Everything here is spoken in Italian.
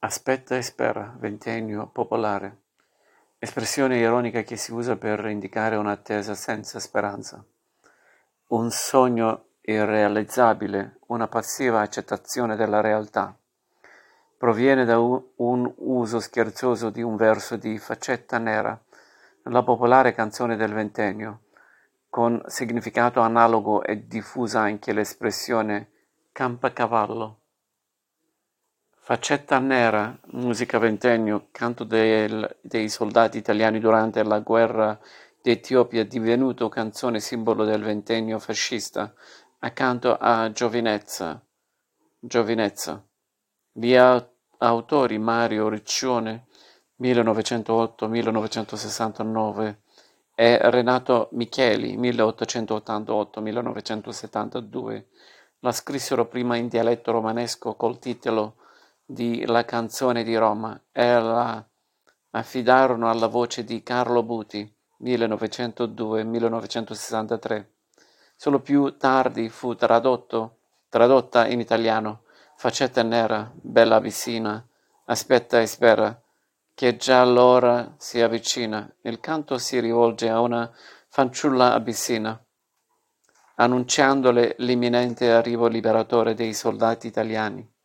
Aspetta e spera, ventennio popolare. Espressione ironica che si usa per indicare un'attesa senza speranza. Un sogno irrealizzabile, una passiva accettazione della realtà. Proviene da un uso scherzoso di un verso di Faccetta Nera, la popolare canzone del ventennio. Con significato analogo è diffusa anche l'espressione campacavallo. Faccetta nera, musica ventennio, canto dei soldati italiani durante la guerra d'Etiopia, divenuto canzone simbolo del ventennio fascista, accanto a Giovinezza. Giovinezza. Gli autori Mario Riccione, 1908-1969, e Renato Micheli, 1888-1972, la scrissero prima in dialetto romanesco col titolo di La canzone di Roma e la affidarono alla voce di Carlo Buti 1902-1963. Solo più tardi fu tradotto, tradotta in italiano Faccetta nera, bella vicina, aspetta e spera, che già l'ora si avvicina. Il canto si rivolge a una fanciulla abissina, annunciandole l'imminente arrivo liberatore dei soldati italiani.